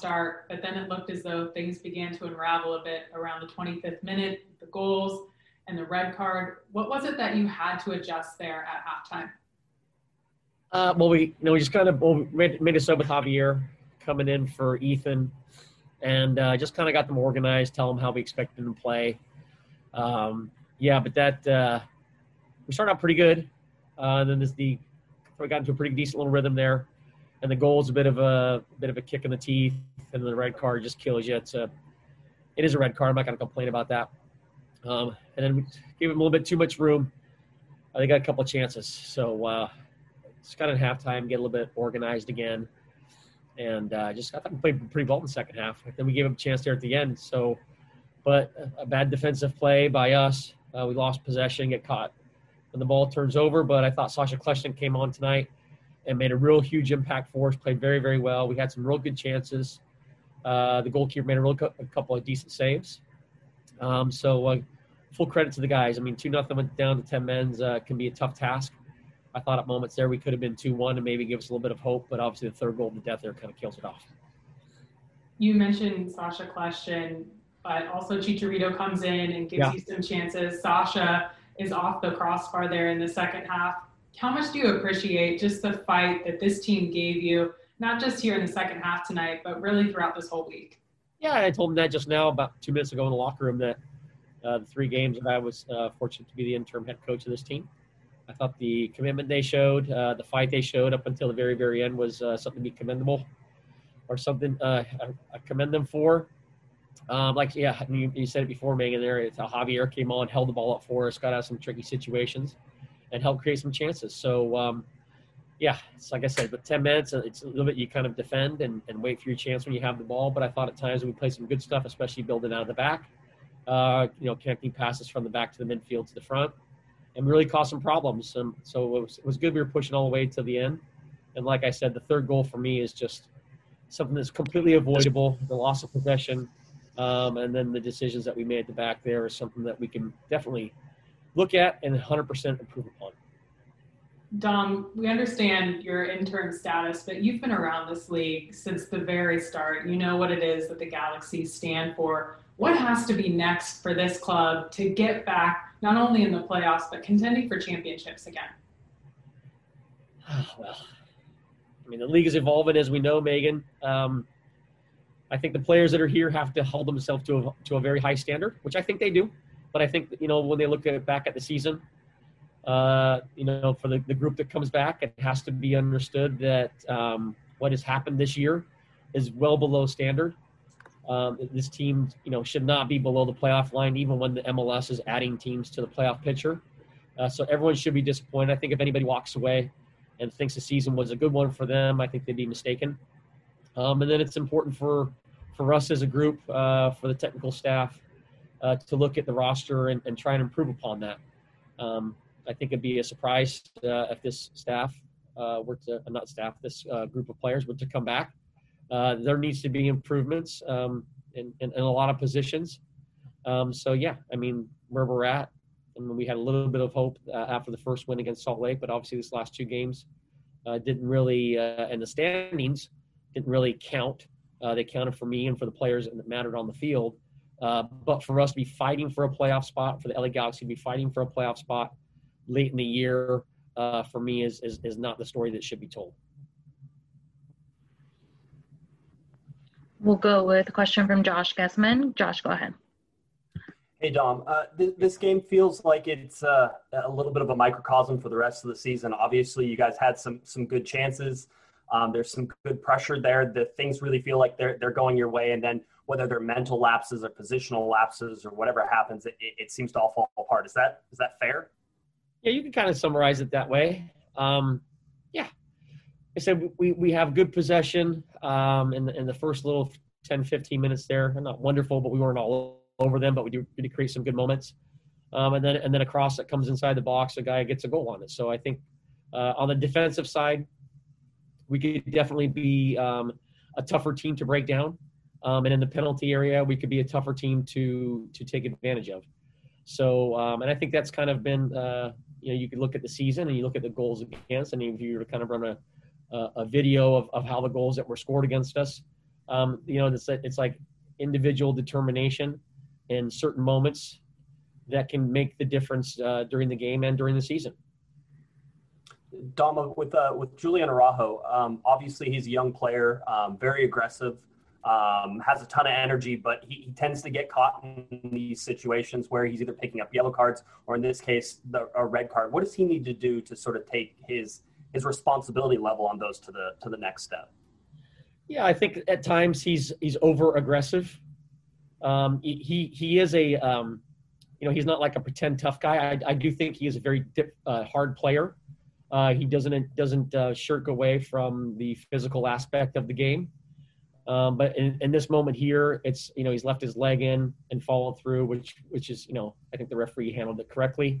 start, but then it looked as though things began to unravel a bit around the 25th minute, the goals and the red card. What was it that you had to adjust there at halftime? Uh, well, we you know we just kind of well, made, made us up with Javier coming in for Ethan, and uh, just kind of got them organized, tell them how we expected them to play. Um, yeah, but that uh, we started out pretty good. Uh, and then this the we got into a pretty decent little rhythm there and the goal is a bit of a, bit of a kick in the teeth, and the red card just kills you. It's a it is a red card. I'm not going to complain about that. Um, and then we gave him a little bit too much room. They got a couple chances, so uh, just got in halftime, get a little bit organized again, and uh, just I thought we played pretty well in the second half. Then we gave him a chance there at the end. So, but a bad defensive play by us. Uh, we lost possession, get caught when the ball turns over. But I thought Sacha Kljestan came on tonight and made a real huge impact for us. Played very, very well. We had some real good chances. Uh, the goalkeeper made a real co- a couple of decent saves. Um, so uh, full credit to the guys. I mean, two nothing went down to ten men's uh, can be a tough task. I thought at moments there we could have been two one and maybe give us a little bit of hope, but obviously the third goal of the death there kind of kills it off. You mentioned Sacha Kljestan, but also Chicharito comes in and gives yeah. you some chances. Sacha is off the crossbar there in the second half how much do you appreciate just the fight that this team gave you, not just here in the second half tonight, but really throughout this whole week? Yeah, I told him that just now, about two minutes ago in the locker room, that uh, the three games that I was uh, fortunate to be the interim head coach of this team. I thought the commitment they showed, uh, the fight they showed up until the very, very end was uh, something to be commendable or something uh, I, I, commend them for. Um, like, yeah, you, you, said it before, Megan, there, it's, how Javier came on, held the ball up for us, got out some tricky situations and help create some chances. So, um, yeah, it's like I said, but 10 minutes, uh, it's a little bit you kind of defend and, and wait for your chance when you have the ball. But I thought at times we played some good stuff, especially building out of the back, uh, you know, connecting passes from the back to the midfield to the front, and really caused some problems. Um, so it was, it was good we were pushing all the way to the end. And like I said, the third goal for me is just something that's completely avoidable the loss of possession. Um, and then the decisions that we made at the back there is something that we can definitely look at and 100% improve upon. Dom, we understand your intern status, but you've been around this league since the very start. You know what it is that the Galaxies stand for. What has to be next for this club to get back not only in the playoffs, but contending for championships again? well, I mean, the league is evolving, as we know, Megan. Um, I think the players that are here have to hold themselves to a, to a very high standard, which I think they do. But I think you know when they look at back at the season, uh, you know, for the, the group that comes back, it has to be understood that um, what has happened this year is well below standard. Um, this team, you know, should not be below the playoff line, even when the MLS is adding teams to the playoff picture. Uh, so everyone should be disappointed. I think if anybody walks away and thinks the season was a good one for them, I think they'd be mistaken. Um, and then it's important for for us as a group, uh, for the technical staff, uh, to look at the roster and, and, try and improve upon that. Um, I think it'd be a surprise uh, if this staff uh, were to, not staff, this uh, group of players were to come back. Uh, there needs to be improvements um, in, in, in, a lot of positions. Um, so, yeah, I mean, where we're at, I mean, we had a little bit of hope uh, after the first win against Salt Lake, but obviously, this last two games didn't really, and the standings didn't really count. they counted for me and for the players and that mattered on the field. Uh, but for us to be fighting for a playoff spot, for the LA Galaxy to be fighting for a playoff spot late in the year, uh, for me is, is is not the story that should be told. We'll go with a question from Josh Gessman. Josh, go ahead. Hey Dom, uh, th- this game feels like it's uh, a little bit of a microcosm for the rest of the season. Obviously, you guys had some some good chances. Um, there's some good pressure there. The things really feel like they're they're going your way, and then whether they're mental lapses or positional lapses or whatever happens, it, it seems to all fall apart. Is that is that fair? Yeah, you can kind of summarize it that way. Um, yeah, I said we, we have good possession um, in, the, in the first little 10, 15 minutes there. Not wonderful, but we weren't all over them, but we did create some good moments. Um, and then and then a cross that comes inside the box, a guy gets a goal on it. So I think uh, on the defensive side, we could definitely be um, a tougher team to break down. Um, and in the penalty area, we could be a tougher team to to take advantage of. So, um, and I think that's kind of been, uh, you know, you could look at the season and you look at the goals against, and if you were to kind of run a, a, a video of, of how the goals that were scored against us, um, you know, it's, it's like individual determination in certain moments that can make the difference uh, during the game and during the season. Dom, with uh, with Julian Araujo, um, obviously he's a young player, um, very aggressive, um, has a ton of energy, but he, he, tends to get caught in these situations where he's either picking up yellow cards or, in this case, the, a red card. What does he need to do to sort of take his his responsibility level on those to the to the next step? Yeah, I think at times he's he's over aggressive. Um, he he is a um, you know he's not like a pretend tough guy. I, I do think he is a very dip, uh, hard player. Uh, he doesn't doesn't uh, shirk away from the physical aspect of the game. Um, but in, in, this moment here, it's you know he's left his leg in and followed through, which which is you know I think the referee handled it correctly.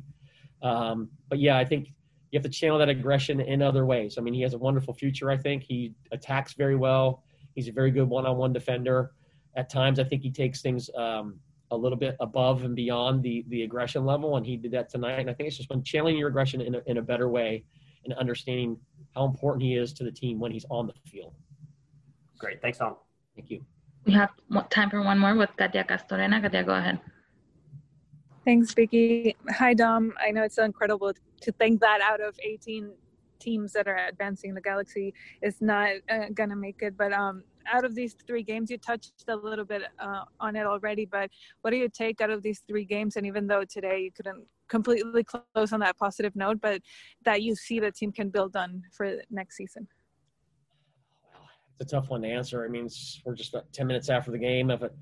Um, but yeah, I think you have to channel that aggression in other ways. I mean, he has a wonderful future. I think he attacks very well. He's a very good one-on-one defender. At times, I think he takes things um, a little bit above and beyond the the aggression level, and he did that tonight. And I think it's just been channeling your aggression in a, in a better way and understanding how important he is to the team when he's on the field. Great. Thanks, Tom. Thank you. We have time for one more with Katia Castorena. Katia, go ahead. Thanks, Vicky. Hi, Dom. I know it's so incredible to think that out of 18 teams that are advancing the Galaxy is not uh, gonna make it. But um, out of these three games, you touched a little bit uh, on it already. But what do you take out of these three games? And even though today you couldn't completely close on that positive note, but that you see the team can build on for next season? It's a tough one to answer. I mean, we're just about 10 minutes after the game. If it,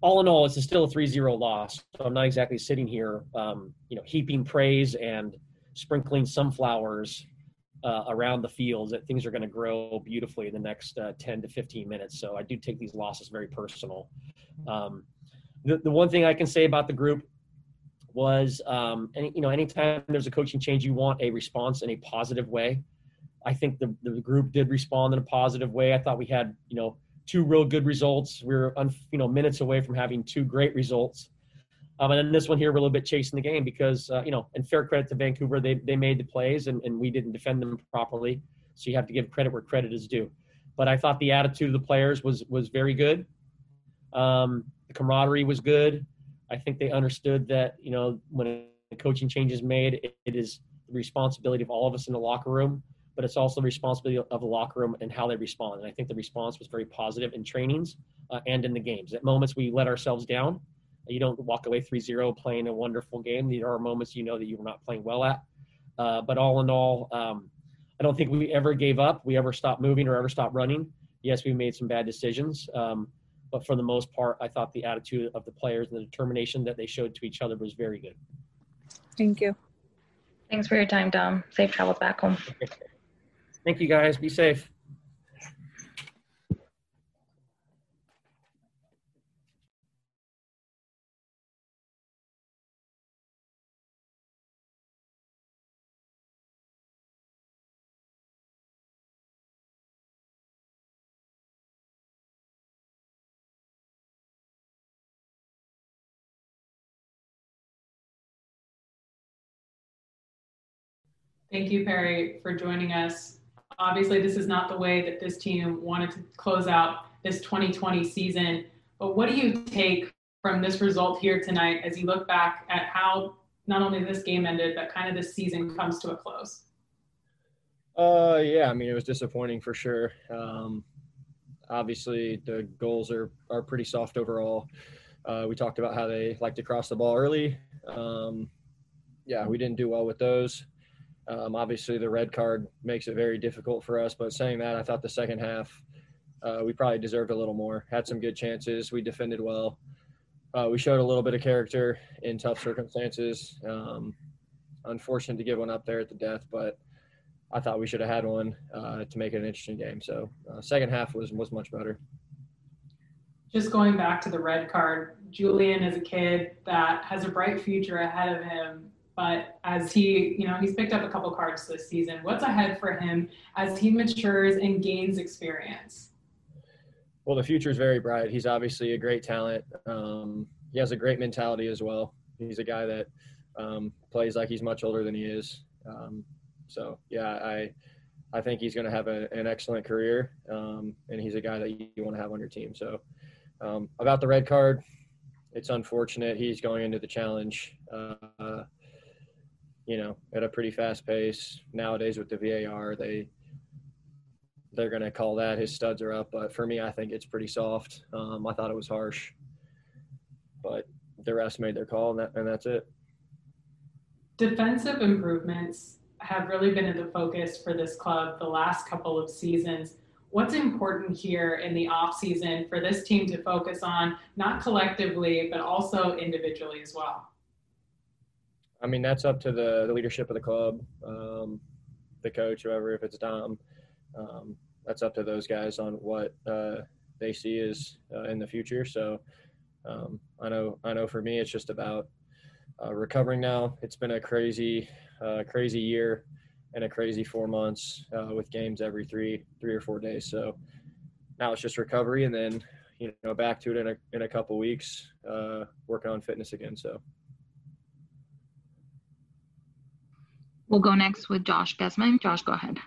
all in all, it's still a 3-0 loss. So I'm not exactly sitting here, um, you know, heaping praise and sprinkling sunflowers uh, around the field that things are going to grow beautifully in the next uh, 10 to 15 minutes. So I do take these losses very personal. Um, the, the one thing I can say about the group was, um, any, you know, anytime there's a coaching change, you want a response in a positive way. I think the, the group did respond in a positive way. I thought we had, you know, two real good results. We are you know, minutes away from having two great results. Um, and then this one here, we're a little bit chasing the game because, uh, you know, and fair credit to Vancouver, they, they made the plays and, and we didn't defend them properly. So you have to give credit where credit is due. But I thought the attitude of the players was was very good. Um, the camaraderie was good. I think they understood that you know when a coaching change is made, it, it is the responsibility of all of us in the locker room, but it's also the responsibility of the locker room and how they respond. And I think the response was very positive in trainings uh, and in the games. At moments we let ourselves down. You don't walk away 3-0 playing a wonderful game. There are moments you know that you were not playing well at. Uh, but all in all, um, I don't think we ever gave up. We ever stopped moving or ever stopped running. Yes, we made some bad decisions. Um, but for the most part, I thought the attitude of the players and the determination that they showed to each other was very good. Thank you. Thanks for your time, Dom. Safe travels back home. Thank you, guys. Be safe. Thank you, Perry, for joining us. Obviously, this is not the way that this team wanted to close out this 2020 season. But what do you take from this result here tonight as you look back at how not only this game ended, but kind of this season comes to a close? Uh, yeah, I mean, it was disappointing for sure. Um, obviously, the goals are, are pretty soft overall. Uh, we talked about how they like to cross the ball early. Um, yeah, we didn't do well with those. Um, obviously, the red card makes it very difficult for us. But saying that, I thought the second half uh, we probably deserved a little more. Had some good chances. We defended well. Uh, we showed a little bit of character in tough circumstances. Um, unfortunate to give one up there at the death, but I thought we should have had one uh, to make it an interesting game. So uh, second half was was much better. Just going back to the red card, Julian is a kid that has a bright future ahead of him. But as he, you know, he's picked up a couple cards this season. What's ahead for him as he matures and gains experience? Well, the future is very bright. He's obviously a great talent. Um, he has a great mentality as well. He's a guy that um, plays like he's much older than he is. Um, so yeah, I I think he's going to have a, an excellent career, um, and he's a guy that you, want to have on your team. So um, about the red card, it's unfortunate. He's going into the challenge, uh, you know, at a pretty fast pace. Nowadays with the VAR, they they're going to call that his studs are up. But for me, I think it's pretty soft. Um, I thought it was harsh, but the rest made their call, and, that, and that's it. Defensive improvements have really been in the focus for this club the last couple of seasons. What's important here in the off season for this team to focus on, not collectively, but also individually as well? I mean, that's up to the, the leadership of the club, um, the coach, whoever, if it's Dom. Um, that's up to those guys on what uh, they see is uh, in the future. So um, I know, I know for me, it's just about uh, recovering now. It's been a crazy, uh, crazy year and a crazy four months uh, with games every three, three or four days. So now it's just recovery, and then you know back to it in a in a couple weeks, uh, working on fitness again. So. We'll go next with Josh Gesman. Josh, go ahead.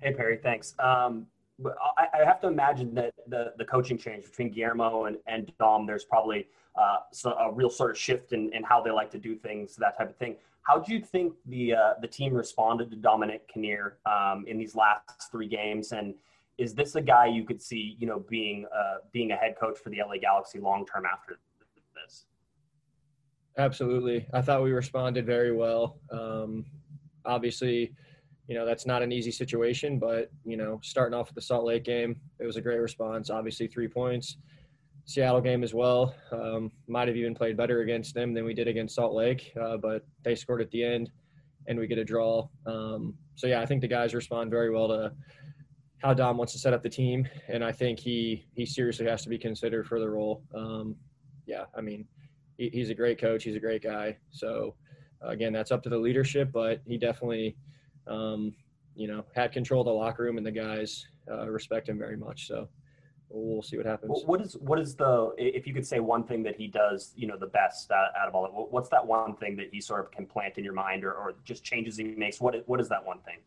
Hey Perry, thanks. Um, I, have to imagine that the, the coaching change between Guillermo and, and Dom, there's probably uh, a real sort of shift in, in how they like to do things, that type of thing. How do you think the uh, the team responded to Dominic Kinnear um, in these last three games? And is this a guy you could see, you know, being uh, being a head coach for the LA Galaxy long term after this? Absolutely, I thought we responded very well. Um, obviously, you know that's not an easy situation, but you know, starting off with the Salt Lake game, it was a great response. Obviously, three points. Seattle game as well. Um, might have even played better against them than we did against Salt Lake, uh, but they scored at the end, and we get a draw. Um, so yeah, I think the guys respond very well to how Dom wants to set up the team, and I think he he seriously has to be considered for the role. Um, yeah, I mean, he, he's a great coach. He's a great guy. So again, that's up to the leadership, but he definitely, um, you know, had control of the locker room, and the guys uh, respect him very much. So we'll see what happens. What is what is the if you could say one thing that he does, you know, the best out, out of all of it? What's that one thing that he sort of can plant in your mind, or, or just changes he makes? What what is that one thing?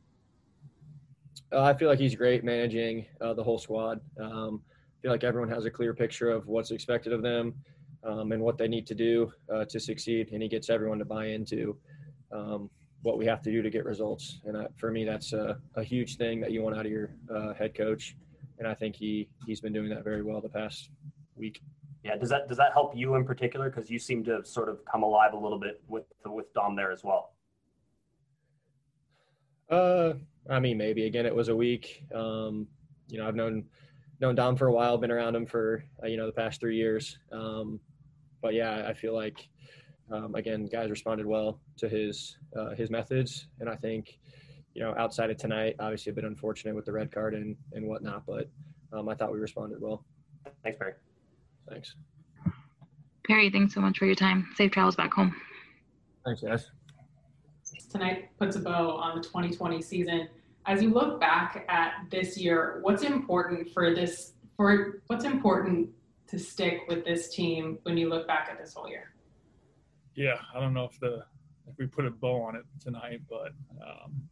Uh, I feel like he's great managing uh, the whole squad. Um, I feel like everyone has a clear picture of what's expected of them um, and what they need to do uh, to succeed, and he gets everyone to buy into um, what we have to do to get results. And I, for me, that's a, a, huge thing that you want out of your uh, head coach and I think he he's been doing that very well the past week. Yeah, does that does that help you in particular? Because you seem to have sort of come alive a little bit with with Dom there as well. Uh, I mean, maybe again, it was a week. Um, you know, I've known known Dom for a while, been around him for uh, you know the past three years. Um, but yeah, I feel like um, again, guys responded well to his uh, his methods, and I think you know, outside of tonight, obviously a bit unfortunate with the red card and, and whatnot, but um, I thought we responded well. Thanks, Perry. Thanks. Perry, thanks so much for your time. Safe travels back home. Thanks, guys. Tonight puts a bow on the 2020 season. As you look back at this year, what's important for this, for what's important to stick with this team when you look back at this whole year? Yeah, I don't know if the if we put a bow on it tonight, but um,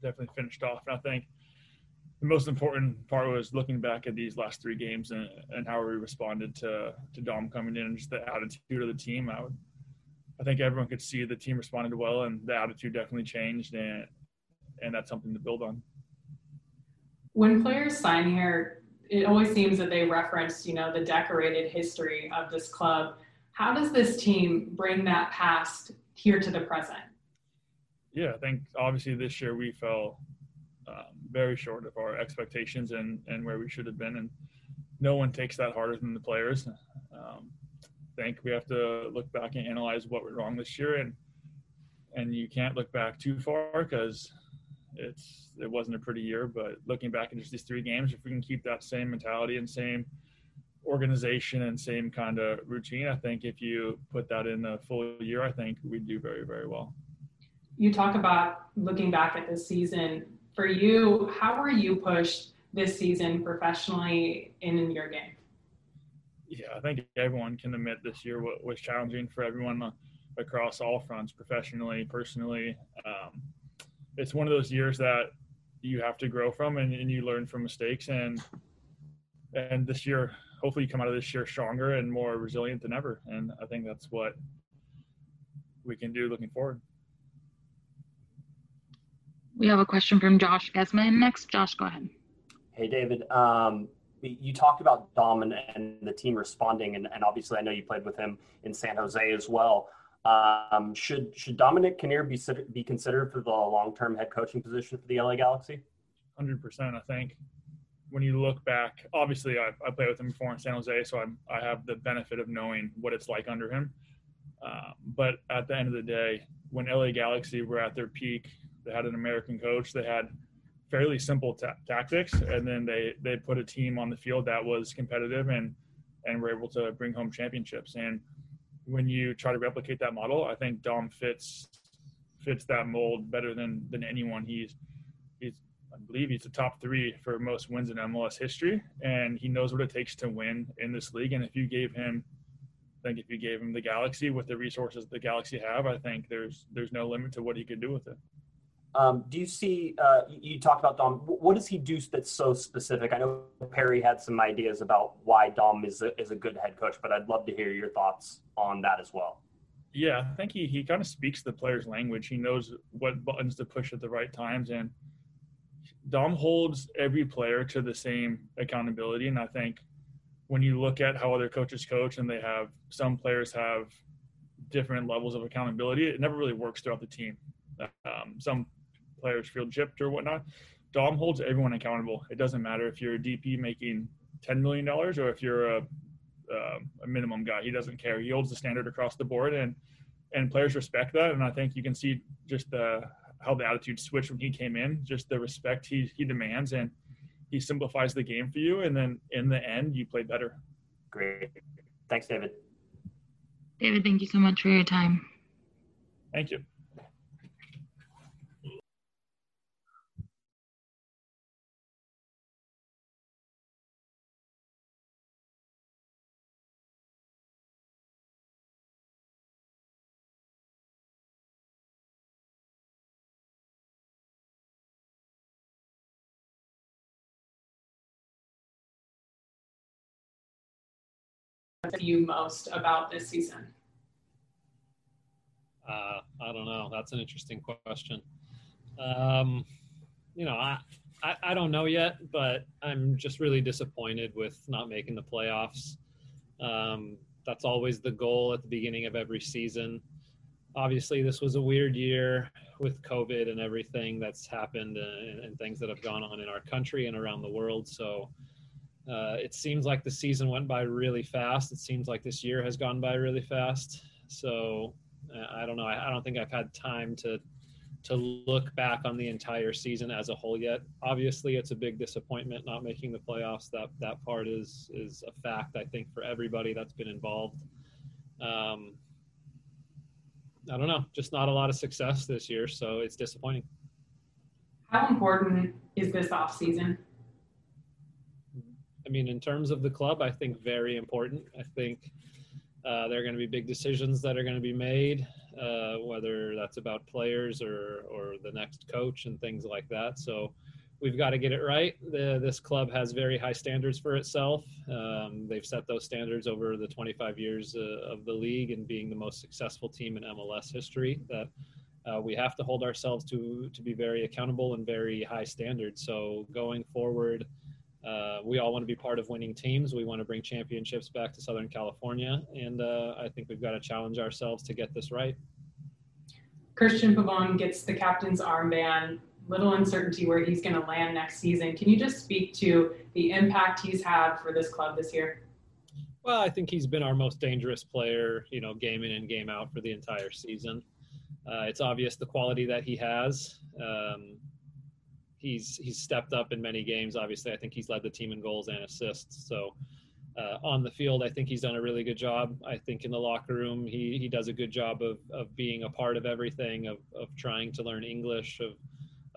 definitely finished off. And I think the most important part was looking back at these last three games and, and how we responded to to Dom coming in and just the attitude of the team. I would, I think everyone could see the team responded well, and the attitude definitely changed, and and that's something to build on. When players sign here, it always seems that they reference, you know, the decorated history of this club. How does this team bring that past here to the present? yeah, I think obviously this year we fell um, very short of our expectations and, and where we should have been. And no one takes that harder than the players. Um, I think we have to look back and analyze what went wrong this year and and you can't look back too far because it's it wasn't a pretty year. But looking back in just these three games, if we can keep that same mentality and same organization and same kind of routine, I think if you put that in a full year, I think we'd do very very well. You talk about looking back at this season. For you, how were you pushed this season professionally in your game? Yeah, I think everyone can admit this year was challenging for everyone across all fronts, professionally, personally. Um, it's one of those years that you have to grow from and, and you learn from mistakes. And and this year, hopefully, you come out of this year stronger and more resilient than ever. And I think that's what we can do looking forward. We have a question from Josh Gesman next. Josh, go ahead. Hey, David. Um, you talked about Dom and, and the team responding, and, and, obviously I know you played with him in San Jose as well. Um, should should Dominic Kinnear be be considered for the long term head coaching position for the LA Galaxy? Hundred percent. I think when you look back, obviously I, I played with him before in San Jose, so I'm, I have the benefit of knowing what it's like under him. Uh, but at the end of the day, when LA Galaxy were at their peak, they had an American coach. They had fairly simple tactics, and then they they put a team on the field that was competitive and and were able to bring home championships. And when you try to replicate that model, I think Dom fits fits that mold better than than anyone. He's he's I believe he's the top three for most wins in MLS history, and he knows what it takes to win in this league. And if you gave him, I think if you gave him the Galaxy with the resources the Galaxy have, I think there's there's no limit to what he could do with it. Um, do you see? Uh, you talked about Dom. What does he do that's so specific? I know Perry had some ideas about why Dom is a, is a good head coach, but I'd love to hear your thoughts on that as well. Yeah, I think he he kind of speaks the player's language. He knows what buttons to push at the right times, and Dom holds every player to the same accountability. And I think when you look at how other coaches coach, and they have some players have different levels of accountability, it never really works throughout the team. Um, some players feel gypped or whatnot. Dom holds everyone accountable. It doesn't matter if you're a DP making $10 million or if you're a, uh, a minimum guy. He doesn't care. He holds the standard across the board, and and players respect that. And I think you can see just the how the attitude switched when he came in, just the respect he he demands, and he simplifies the game for you. And then in the end, you play better. Great. Thanks, David. David, thank you so much for your time. Thank you. You most about this season? Uh, I don't know. That's an interesting question. Um, you know, I, I, I don't know yet, but I'm just really disappointed with not making the playoffs. Um, that's always the goal at the beginning of every season. Obviously, this was a weird year with COVID and everything that's happened and, and things that have gone on in our country and around the world. So, uh, it seems like the season went by really fast. It seems like this year has gone by really fast. So uh, I don't know. I, I, don't think I've had time to to look back on the entire season as a whole yet. Obviously, it's a big disappointment not making the playoffs. That that part is is a fact. I think for everybody that's been involved. Um, I don't know. Just not a lot of success this year, so it's disappointing. How important is this off season? I mean, in terms of the club, I think very important. I think uh, there are going to be big decisions that are going to be made, uh, whether that's about players or or the next coach and things like that. So we've got to get it right. The, this club has very high standards for itself. Um, they've set those standards over the 25 years uh, of the league and being the most successful team in MLS history. That uh, we have to hold ourselves to to be very accountable and very high standards. So going forward uh, we all want to be part of winning teams. We want to bring championships back to Southern California, and uh, I think we've got to challenge ourselves to get this right. Cristian Pavón gets the captain's armband. Little uncertainty where he's going to land next season. Can you just speak to the impact he's had for this club this year? Well, I think he's been our most dangerous player, you know, game in and game out for the entire season. uh, it's obvious the quality that he has. Um, he's he's stepped up in many games. Obviously, I think he's led the team in goals and assists. So uh, on the field, I think he's done a really good job. I think in the locker room, he he does a good job of of being a part of everything, of of trying to learn English, of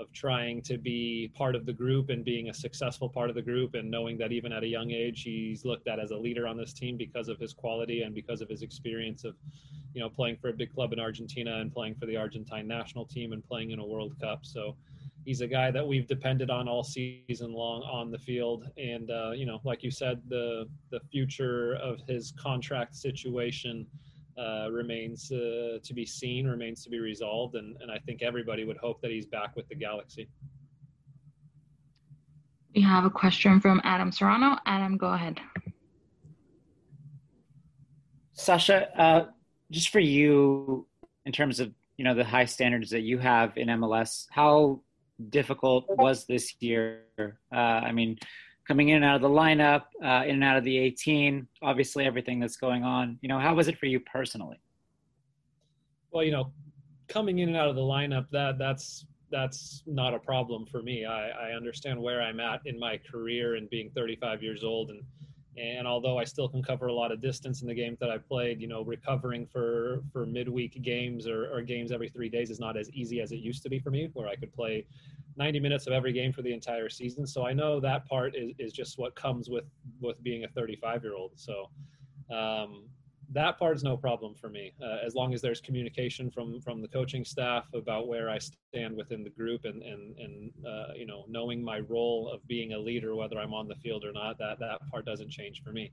of trying to be part of the group and being a successful part of the group and knowing that even at a young age he's looked at as a leader on this team because of his quality and because of his experience of you know playing for a big club in Argentina and playing for the Argentine national team and playing in a World Cup so he's a guy that we've depended on all season long on the field and uh, you know like you said the the future of his contract situation uh, remains uh, to be seen, remains to be resolved, and, and I think everybody would hope that he's back with the Galaxy. We have a question from Adam Serrano. Adam, go ahead. Sacha, uh, just for you, in terms of you know the high standards that you have in MLS, how difficult was this year? Uh, I mean, coming in and out of the lineup, uh, in and out of the 18, obviously everything that's going on. You know, how was it for you personally? Well, you know, coming in and out of the lineup, that that's that's not a problem for me. I, I understand where I'm at in my career and being 35 years old and and although I still can cover a lot of distance in the games that I played, you know, recovering for for midweek games or, or games every three days is not as easy as it used to be for me, where I could play 90 minutes of every game for the entire season. So I know that part is, is just what comes with with being a 35 year old. So um, that part is no problem for me uh, as long as there's communication from from the coaching staff about where I stand within the group and and and uh, you know knowing my role of being a leader whether I'm on the field or not that that part doesn't change for me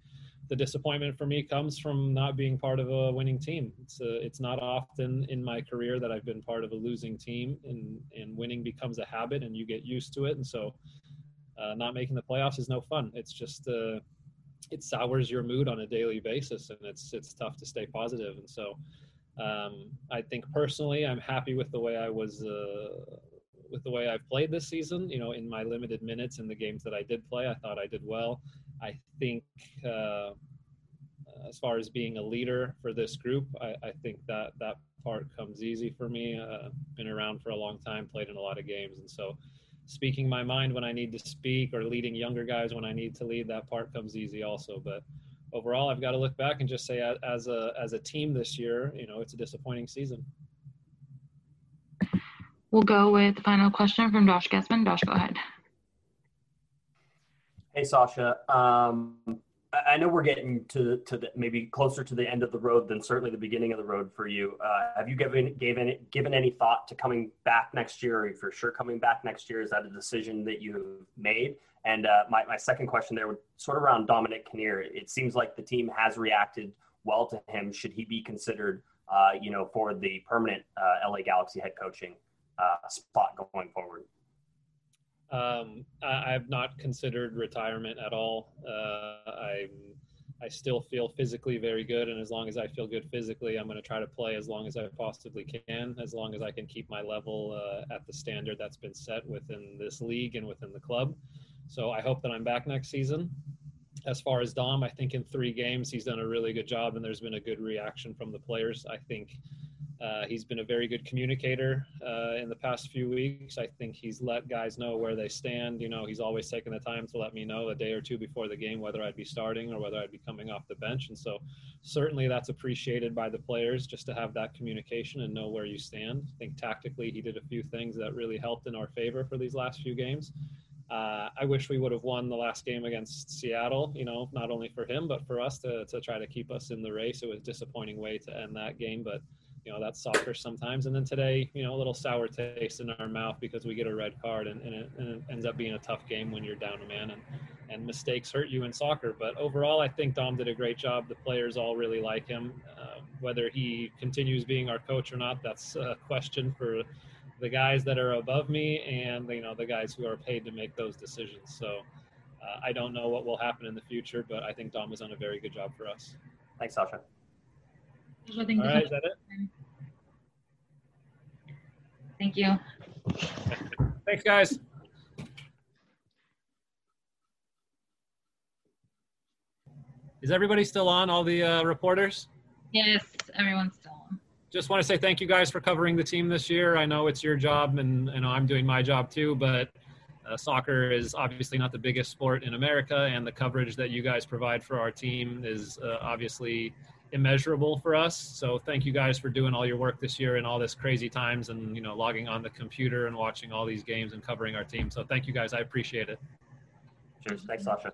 the disappointment for me comes from not being part of a winning team. It's a, uh, it's not often in my career that I've been part of a losing team, and and winning becomes a habit, and you get used to it. And so, uh, not making the playoffs is no fun. It's just uh, it sours your mood on a daily basis, and it's it's tough to stay positive. And so, um, I think personally, I'm happy with the way I was. Uh, with the way I've played this season, you know, in my limited minutes in the games that I did play, I thought I did well. I think uh, as far as being a leader for this group, I, I think that that part comes easy for me. Uh, been around for a long time, played in a lot of games, and so speaking my mind when I need to speak or leading younger guys when I need to lead, that part comes easy also. But overall, I've got to look back and just say, as a as a team this year, you know, it's a disappointing season. We'll go with the final question from Josh Gessman. Josh, go ahead. Hey, Sacha. Um, I know we're getting to to the, maybe closer to the end of the road than certainly the beginning of the road for you. Uh, have you given given given any thought to coming back next year? Or for sure coming back next year? Is that a decision that you've made? And uh, my my second question there would sort of around Dominic Kinnear. It seems like the team has reacted well to him. Should he be considered, uh, you know, for the permanent uh, LA Galaxy head coaching uh, spot going forward? Um, I, have not considered retirement at all. Uh, I I still feel physically very good, and as long as I feel good physically, I'm going to try to play as long as I possibly can, as long as I can keep my level uh, at the standard that's been set within this league and within the club. So I hope that I'm back next season. As far as Dom, I think in three games he's done a really good job, and there's been a good reaction from the players. I think uh, he's been a very good communicator uh, in the past few weeks. I think he's let guys know where they stand. You know, he's always taken the time to let me know a day or two before the game whether I'd be starting or whether I'd be coming off the bench. And so, certainly, that's appreciated by the players just to have that communication and know where you stand. I think tactically, he did a few things that really helped in our favor for these last few games. Uh, I wish we would have won the last game against Seattle, you know, not only for him, but for us to, to try to keep us in the race. It was a disappointing way to end that game, but you know that's soccer sometimes. And then today, you know, a little sour taste in our mouth because we get a red card, and, and, it, and it, ends up being a tough game when you're down a man, and and mistakes hurt you in soccer. But overall, I think Dom did a great job. The players all really like him. Uh, whether he continues being our coach or not, that's a question for the guys that are above me and you know the guys who are paid to make those decisions. So. Uh, I don't know what will happen in the future, but I think Dom has done a very good job for us. Thanks, Sacha. All right, is that it? Thank you. Thanks, guys. Is everybody still on? All the uh, reporters? Yes, everyone's still on. just want to say thank you guys for covering the team this year. I know it's your job, and and I'm doing my job too. But uh, soccer is obviously not the biggest sport in America, and the coverage that you guys provide for our team is uh, obviously immeasurable for us. So thank you guys for doing all your work this year in all this crazy times, and you know logging on the computer and watching all these games and covering our team. So thank you guys. I appreciate it. Cheers. Thanks, Sacha.